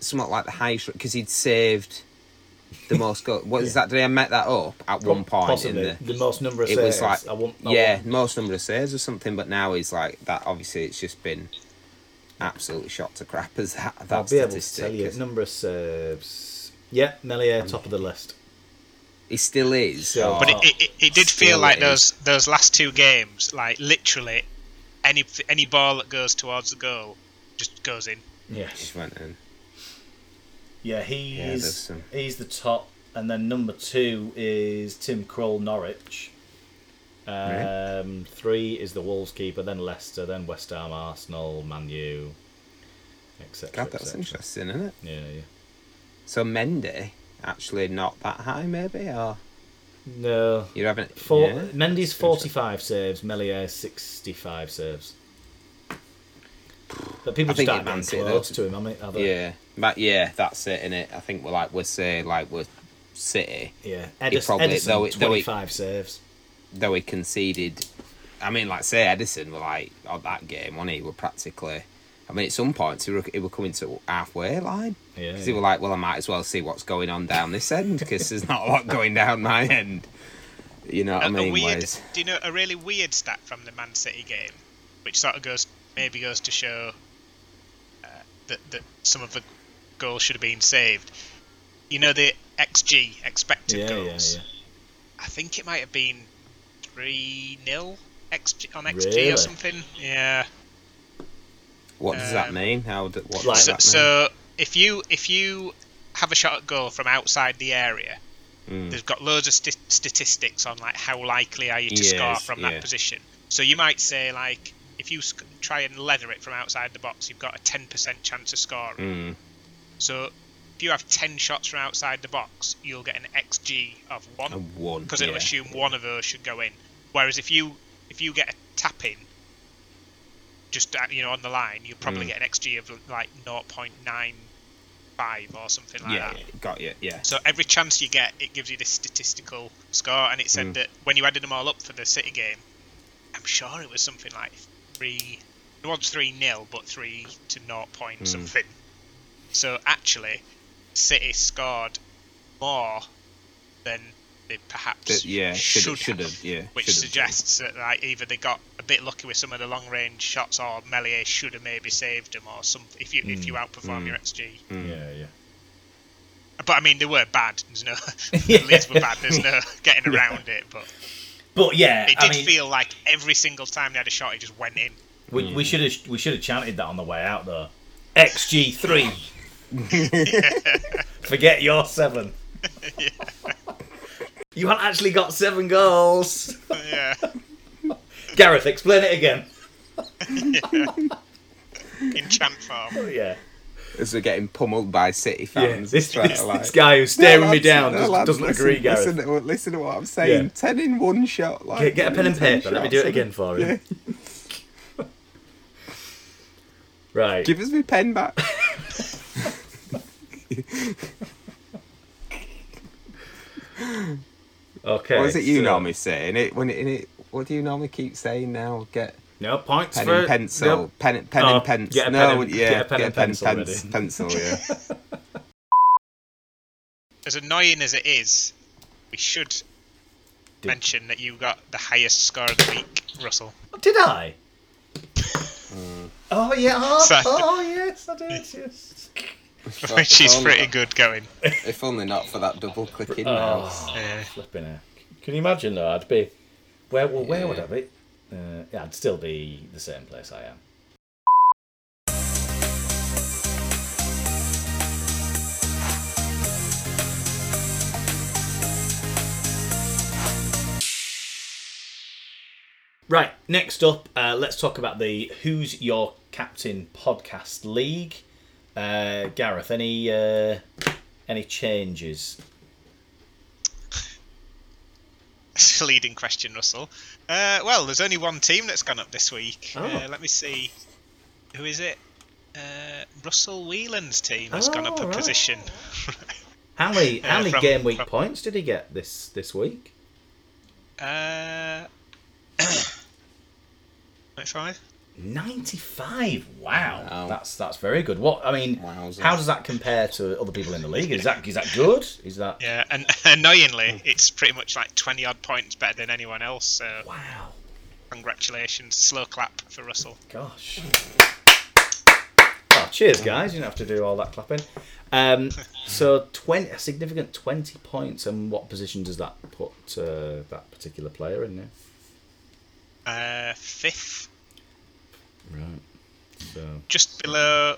somewhat like the highest because he'd saved the most goal. What is that? Did I met that up at one point Possibly in the? the most number of It saves. was like I won't, I yeah, won't- most number of saves or something. But now he's like that. Obviously, it's just been absolutely shot to crap as that. that I'll be able to statistic, tell you 'cause number of saves. Yeah, Meslier top of the list. He still is. So- oh, But it, it, it, it did feel like it those those last two games, like literally, any any ball that goes towards the goal just goes in. Yeah, just went in. Yeah, he's some- he's the top, and then number two is Tim Krul, Norwich. Um, three is the Wolves keeper, then Leicester, then West Ham, Arsenal, Man U, etc. God, that's interesting, isn't it? Yeah, yeah. So Mendy actually not that high, maybe, or No, you're having Four, yeah? Mendy's forty-five saves, Meslier sixty-five saves. But people I it getting close to him, I mean, they? Yeah, but yeah, that's it, In it, I think we're like we're say like we're City, Yeah, Ederson, probably- Ederson though it- though it- 25 saves. though he conceded. I mean, like say Ederson were like on that game, wasn't he? Were practically. I mean, at some points he were, he were coming to halfway line Yeah, because yeah. he were like, "Well, I might as well see what's going on down this end because there's not a lot going down my end." You know what I A- a mean? weird, Whereas- do you know a really weird stat from the Man City game, which sort of goes maybe goes to show uh, that that some of the goals should have been saved. You know the XG expected Yeah, yeah, goals. yeah. I think it might have been three 0 XG on XG Really? or something. Yeah. what does that um, mean? How do, what Like- does So, that so if you if you have a shot at goal from outside the area. Mm. they've got loads of sti- statistics on like how likely are you to score from yeah. that position. So you might say like if you sc- try and leather it from outside the box, you've got a 10% chance of scoring. Mm. So if you have 10 shots from outside the box, you'll get an XG of A one one because it'll yeah. assume one of those should go in. Whereas if you if you get a tap in just uh, you know on the line, you'll probably Mm. get an XG of like 0.95 or something like yeah, that. yeah, got you. Yeah. So every chance you get, it gives you this statistical score, and it said Mm. that when you added them all up for the City game, I'm sure it was something like three. It was three nil, but three to naught point Mm. something. So actually, City scored more than they perhaps That- yeah, should should, should have, have. Yeah. which should have suggests that like either they got a bit lucky with some of the long range shots, or Meslier should have maybe saved them, or something. If you if you outperform Mm. your XG. Mm. Yeah, yeah. But I mean, they were bad. There's no Yeah. the Leeds were bad. There's no getting around it. But But yeah, it I did mean, feel like every single time they had a shot, it just went in. we, we should have we should have chanted that on the way out though. XG three. Forget your seven. You haven't actually got seven goals. yeah, Gareth, explain it again. in chant form. Oh, yeah. As we're getting pummeled by City Yeah, fans. this, this, like- this guy who's staring No, me down no, just lads, doesn't listen, agree, Gareth. Listen, to, listen to what I'm saying. Yeah. Ten in one shot. Like, Get, get a pen and 10 paper. Let me do it again for him. Yeah. Right. Give us my pen back. Okay. what is it you so- normally say? In it, when it, in it, what do you normally keep saying now? Get No points pen for and pencil. no. Pen, pen Oh, and pencil. no, pen and- yeah, get a pen and pencil pens- ready. pencil. Yeah. As annoying as it is, we should Did- mention that you got the highest score of the week, Russell. Oh, did I? Oh yeah. Oh, oh yes, I did. Yes. Which is pretty only- good going. If only not for that double clicking mouse. Oh, Yeah. flipping heck. Can you imagine though? I'd be. Where? Well, where would I be? Uh, yeah, I'd still be the same place I am. Right, next up, uh, let's talk about the Who's Your Captain podcast league. Uh, Gareth, any uh, any changes? Leading question, Russell. Uh, well, there's only one team that's gone up this week. Oh. Uh, let me see. Who is it? Uh, Russell Whelan's team has gone up Oh, a right. position. How many how Uh, many from- game week from- points did he get this this week? uh, 95? Ninety five. Wow. Wow. that's that's very good. What I mean, Wowzers. how does that compare to other people in the league? Is that is that good? Is that Yeah, and annoyingly, it's pretty much like 20 odd points better than anyone else. So, wow? congratulations. Slow clap for Russell. Gosh. Oh, cheers, guys. You don't have to do all that clapping. Um, so twenty, a significant twenty points, and what position does that put uh, that particular player in there? Uh, fifth, Right. So just below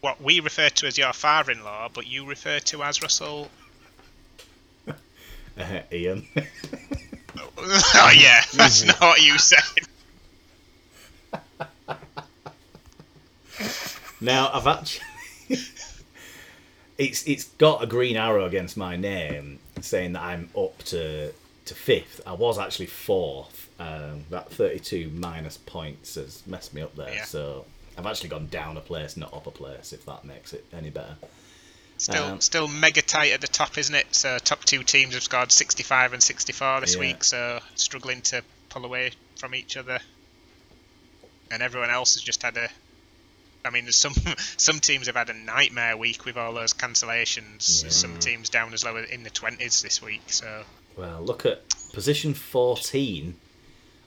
what we refer to as your father in law, but you refer to as Russell. uh, Ian. oh, yeah, that's not what you said. Now I've actually it's it's got a green arrow against my name saying that I'm up to to fifth. I was actually fourth. Um, that 32 minus points has messed me up there. Yeah. So I've actually gone down a place, not up a place. If that makes it any better. Still, Um, still mega tight at the top, isn't it? So top two teams have scored 65 and 64 this Yeah. week, so struggling to pull away from each other. And everyone else has just had a. I mean, there's some some teams have had a nightmare week with all those cancellations. There's Some teams down as low as in the 20s this week. So Well, look at position 14.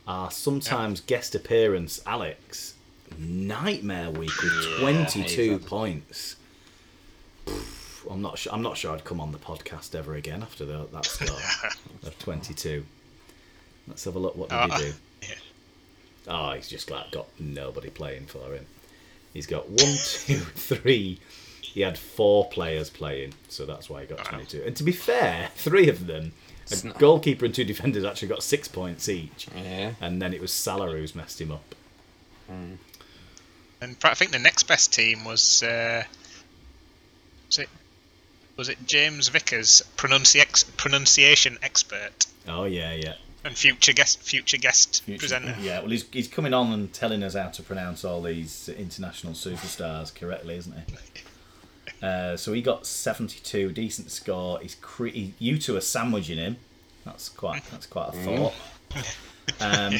Our sometimes guest appearance, Alex. Nightmare week with 22 points. Pff, I'm not sure. I'm not sure I'd come on the podcast ever again after the, that score of 22. Let's have a look. What did Oh, he uh, do? yeah. Oh, he's just like got nobody playing for him. He's got one, two, three. He had four players playing, so that's why he got 22. And to be fair, three of them, a not- goalkeeper and two defenders actually got six points each. Yeah. And then it was Salah who's messed him up. And I think the next best team was uh, was it was it James Vickers, pronunci- pronunciation expert Oh yeah, yeah. and future guest future guest Future- presenter. Yeah, well, he's, he's coming on and telling us how to pronounce all these international superstars correctly, isn't he? Uh, so he got 72, decent score. He's cre- he, you two are sandwiching him. That's quite that's quite a thought. Um,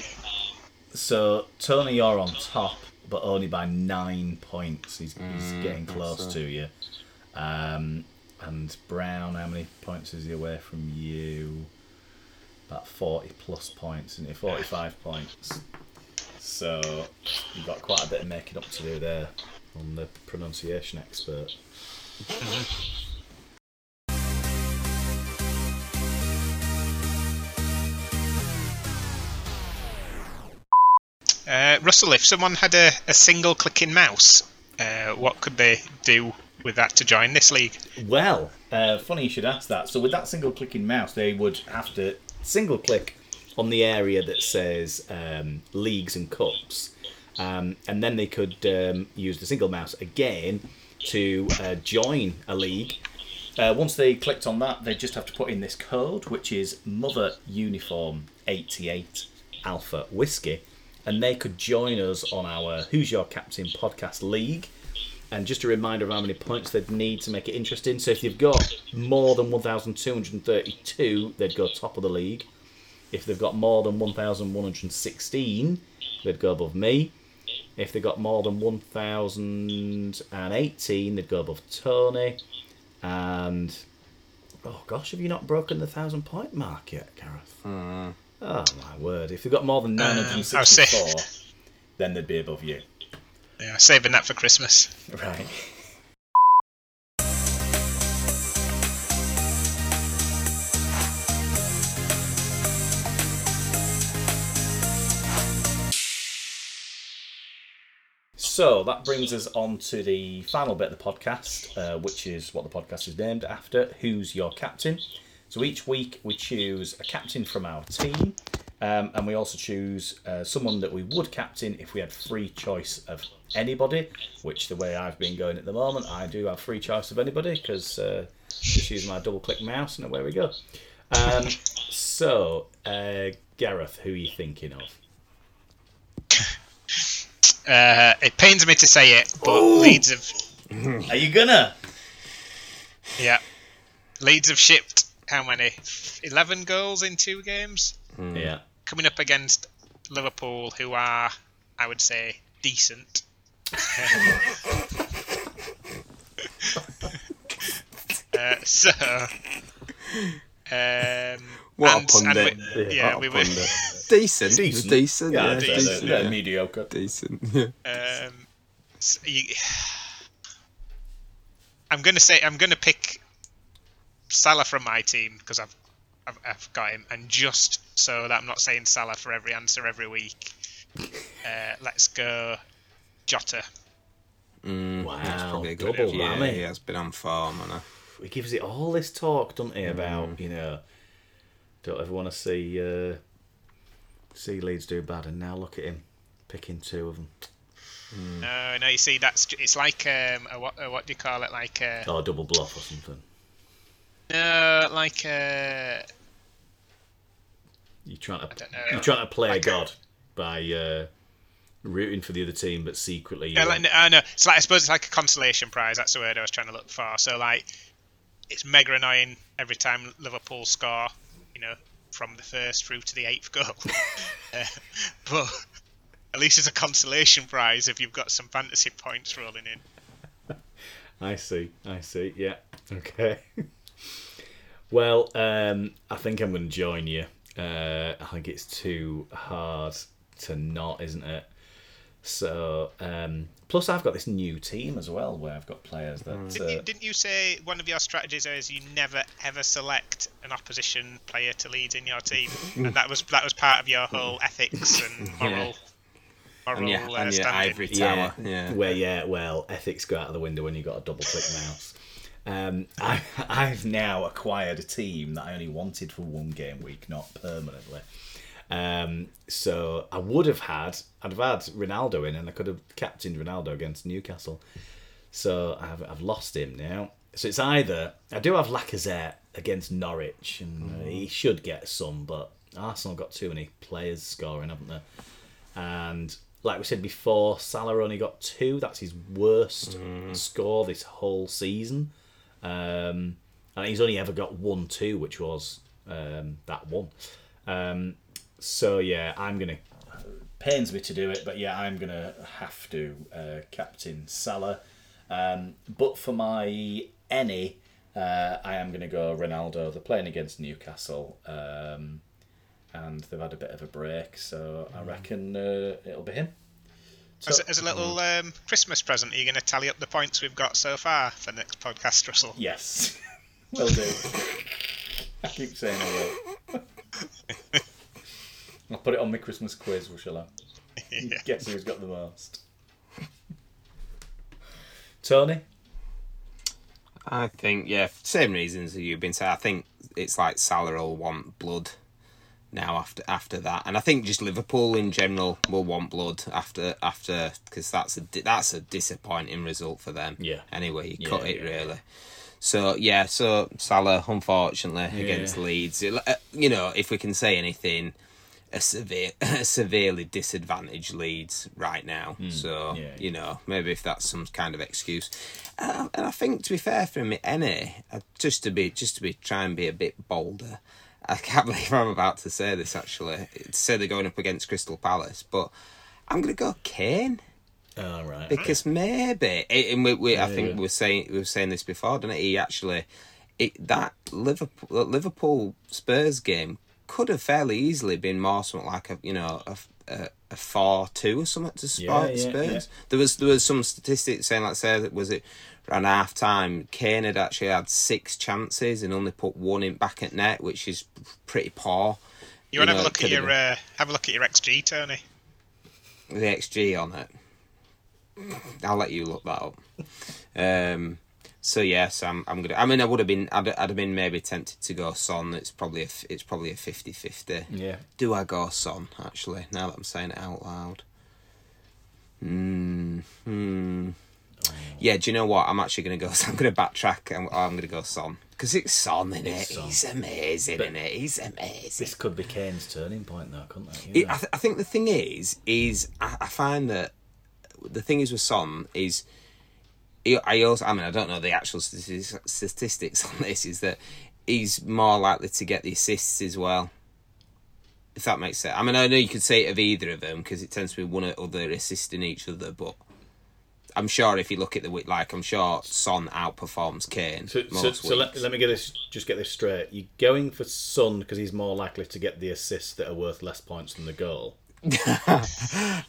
so Tony, you're on top, but only by nine points. He's, he's getting close to you. Um, and Brown, how many points is he away from you? About 40 plus points, isn't he? 45 points. So you've got quite a bit of making up to do there on the pronunciation expert. Uh, Russell, if someone had a, a single clicking mouse, uh, what could they do with that to join this league? Well, uh, funny you should ask that. So with that single clicking mouse, they would have to single click on the area that says um, leagues and cups, um, and then they could um, use the single mouse again to uh, join a league. Uh, once they clicked on that, they just have to put in this code, which is Mother Uniform 88 Alpha Whiskey, and they could join us on our Who's Your Captain podcast league. And just a reminder of how many points they'd need to make it interesting. So if you've got more than 1,232, they'd go top of the league. If they've got more than 1,116, they'd go above me. If they got more than 1,018, they'd go above Tony. And oh gosh, have you not broken the thousand point mark yet, Gareth? Oh my word! If they've got more than Um, I was 964, then they'd be above you. Yeah, saving that for Christmas. Right. So that brings us on to the final bit of the podcast, uh, which is what the podcast is named after. Who's your captain? So each week we choose a captain from our team, um, and we also choose uh, someone that we would captain if we had free choice of anybody. Which the way I've been going at the moment, I do have free choice of anybody because uh, just use my double click mouse and away we go. Um, so uh, Gareth, who are you thinking of? Uh, it pains me to say it, but Leeds have Are you gonna? yeah, Leeds have shipped how many? Eleven goals in two games, Yeah. coming up against Liverpool, who are, I would say, decent. uh, so, um, What a and- and pundit. we- yeah, What we a were. pundit. Decent. Decent. Decent. Yeah, Yeah, they're, decent. they're yeah. mediocre. Decent. Yeah. Um, s- you- I'm gonna say I'm gonna pick Salah from my team because I've, I've I've got him, and just so that I'm not saying Salah for every answer every week, uh, let's go Jota. Mm, Wow, that's probably a good double yeah, whammy. he has been on form, and He gives it all this talk, doesn't he, Mm. about you know, don't ever want to see uh, see Leeds do bad, and now look at him picking two of them. No, no, you see that's it's like um a, what a, what do you call it like uh Or double bluff or something. no like a. You're trying to don't know. you're trying to play Like a- God by uh, rooting for the other team, but secretly Yeah, you're- like, I know. It's like I suppose it's like a consolation prize. That's the word I was trying to look for. So like, it's mega annoying every time Liverpool score. You know, from the first through to the eighth goal. uh, but at least it's a consolation prize if you've got some fantasy points rolling in. I see. I see. Yeah. Okay. well, um, I think I'm going to join you. Uh, I think it's too hard to not, isn't it? So, um, plus I've got this new team as well, where I've got players that. Didn't, you, Uh, didn't you say one of your strategies is you never ever select an opposition player to lead in your team, and that was that was part of your whole ethics and moral. Moral and your, uh, and your standing. ivory yeah, tower. Yeah. Where yeah, well, ethics go out of the window when you got a double click mouse. Um, I, I've now acquired a team that I only wanted for one game week, not permanently. Um, so I would have had, I'd have had Ronaldo in, and I could have captained Ronaldo against Newcastle. So I've, I've lost him now. So it's either I do have Lacazette against Norwich, and he should get some, but Arsenal got too many players scoring, haven't they? And like we said before, Salah only got two. That's his worst score this whole season. Um, and he's only ever got one two, which was um, that one. Um, so yeah, I'm gonna. Pains me to do it, but yeah, I'm gonna have to uh, captain Salah. Um, but for my any, uh, I am gonna go Ronaldo. They're playing against Newcastle. Um, and they've had a bit of a break, so I reckon uh, it'll be him. So, As, a- as a little um, Christmas present, are you going to tally up the points we've got so far for the next podcast, Russell? yes, will do. I keep saying I will. I'll put it on my Christmas quiz, we shall I? Yeah. Guess who's got the most? Tony? I think yeah, same reasons that you've been saying. I think it's like Salah will want blood now after after that, and I think just Liverpool in general will want blood after after because that's a that's a disappointing result for them. Yeah. Anyway, you Yeah, cut it yeah, really. So yeah, so Salah unfortunately against Leeds, it- uh, you know, if we can say anything, a severe, a severely disadvantaged Leeds right now. so Hmm. yeah, you know, maybe if that's some kind of excuse, uh, and I think to be fair for me, any uh, just to be just to be try and be a bit bolder. I can't believe I'm about to say this actually. To say they're going up against Crystal Palace, but I'm gonna go Kane Oh, right. because maybe and we, we I think yeah. we were saying we were saying this before, didn't it? He actually it that Liverpool Liverpool Spurs game could have fairly easily been more something like a you know a a, a four two or something to Spurs. Yeah, yeah, Spurs. yeah. There was there was some statistics saying like say that was it around half time Kane had actually had six chances and only put one in back at net, which is pretty poor. You want to have a look at your uh, have a look at your XG, Tony? the XG on it. I'll let you look that up. Um, so yes, I'm. I'm gonna. I mean, I would have been. I'd, I'd have been maybe tempted to go Son. It's probably a. It's probably a 50-50. Yeah. Do I go Son? Actually, now that I'm saying it out loud. Hmm. Hmm. Yeah. Do you know what? I'm actually gonna go. I'm gonna backtrack. I'm, I'm gonna go Son because it's Son in it. Son. He's amazing But- in it. He's amazing. This could be Kane's turning point, though, couldn't it? It. I, th- I think the thing is, is I, I find that the thing is with Son is, I also, I mean, I don't know the actual statistics, on this, is that he's more likely to get the assists as well. If that makes sense. I mean, I know you could say it of either of them because it tends to be one or other assisting each other, but I'm sure if you look at the week, like I'm sure Son outperforms Kane So, so, so let, let me get this, just get this straight. You're going for Son because he's more likely to get the assists that are worth less points than the goal.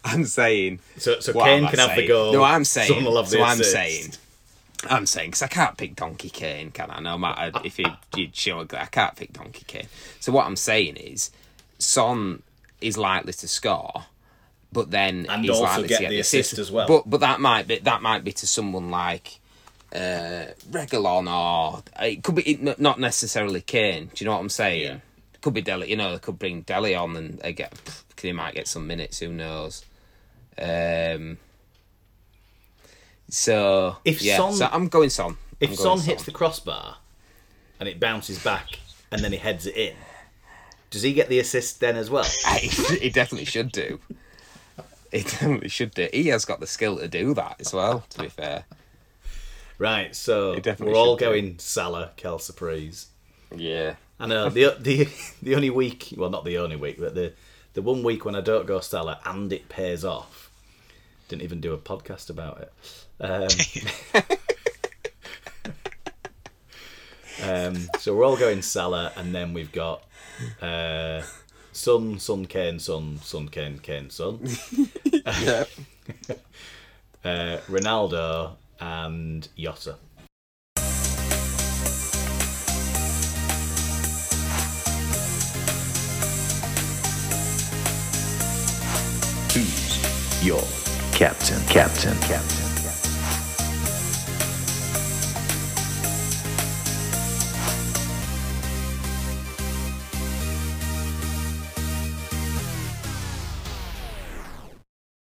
I'm saying So, so Kane can have the goal. No, I'm saying. Son will have the so I'm assist. saying. I'm saying because I can't pick Donkey Kane, can I? No matter if you you show, I can't pick Donkey Kane. So what I'm saying is, Son is likely to score, but then And he's also likely get to get the the assist as well. But but that might be that might be to someone like uh Reguilon or it could be it, not necessarily Kane. Do you know what I'm saying? Yeah. Could be Dele. You know, they could bring Dele on and He might get some minutes. Who knows? Um. So If yeah, Son- so I'm going Son. If I'm Son hits the crossbar and it bounces back and then he heads it in, does he get the assist then as well? he definitely should do. He definitely should do. He has got the skill to do that as well. To be fair, Right, so we're all should do. going Salah, Kel Surprise. yeah. I know the the the only week, well, not the only week, but the the one week when I don't go Salah and it pays off. Didn't even do a podcast about it. Um, um, so we're all going Salah, and then we've got uh, Son, Son, Kane, Son, Son, Kane, Kane. Yeah. uh, Ronaldo and Jota. Your captain? Captain. Captain.